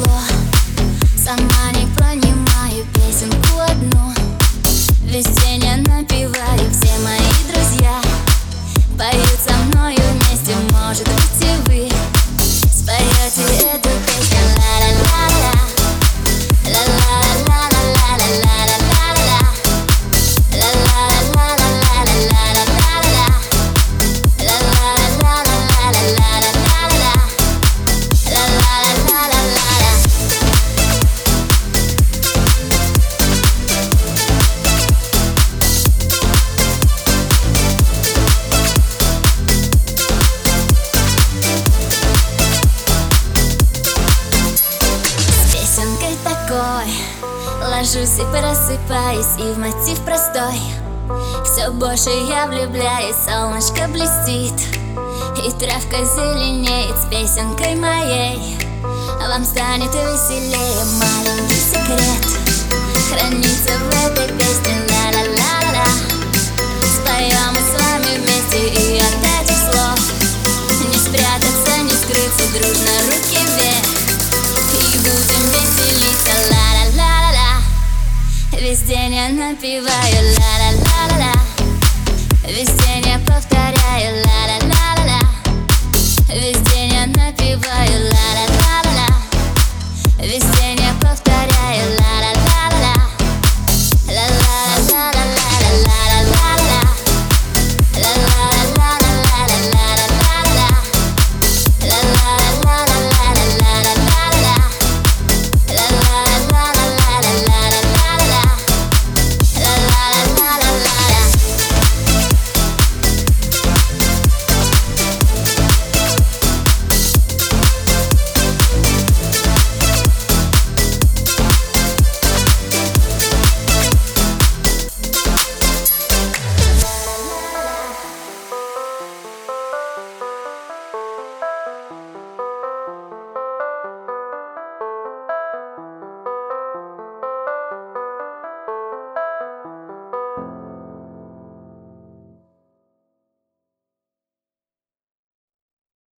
пришло Сама не понимаю песенку одну. Весь день я Все мои друзья. Поют со мною вместе Может быть и вы. Сыпь, рассыпаясь и в мотив простой Все больше я влюбляюсь, солнышко блестит. И травка зеленеет с песенкой моей. Вам станет веселее маленький секрет. Хранится в этой песне ла-ла-ла-ла-ла. Споем мы с вами вместе и от этих слов. Не спрятаться, не скрыться, дружно руки вверх. И будем веселиться день я напеваю ла-ла-ла-ла-ла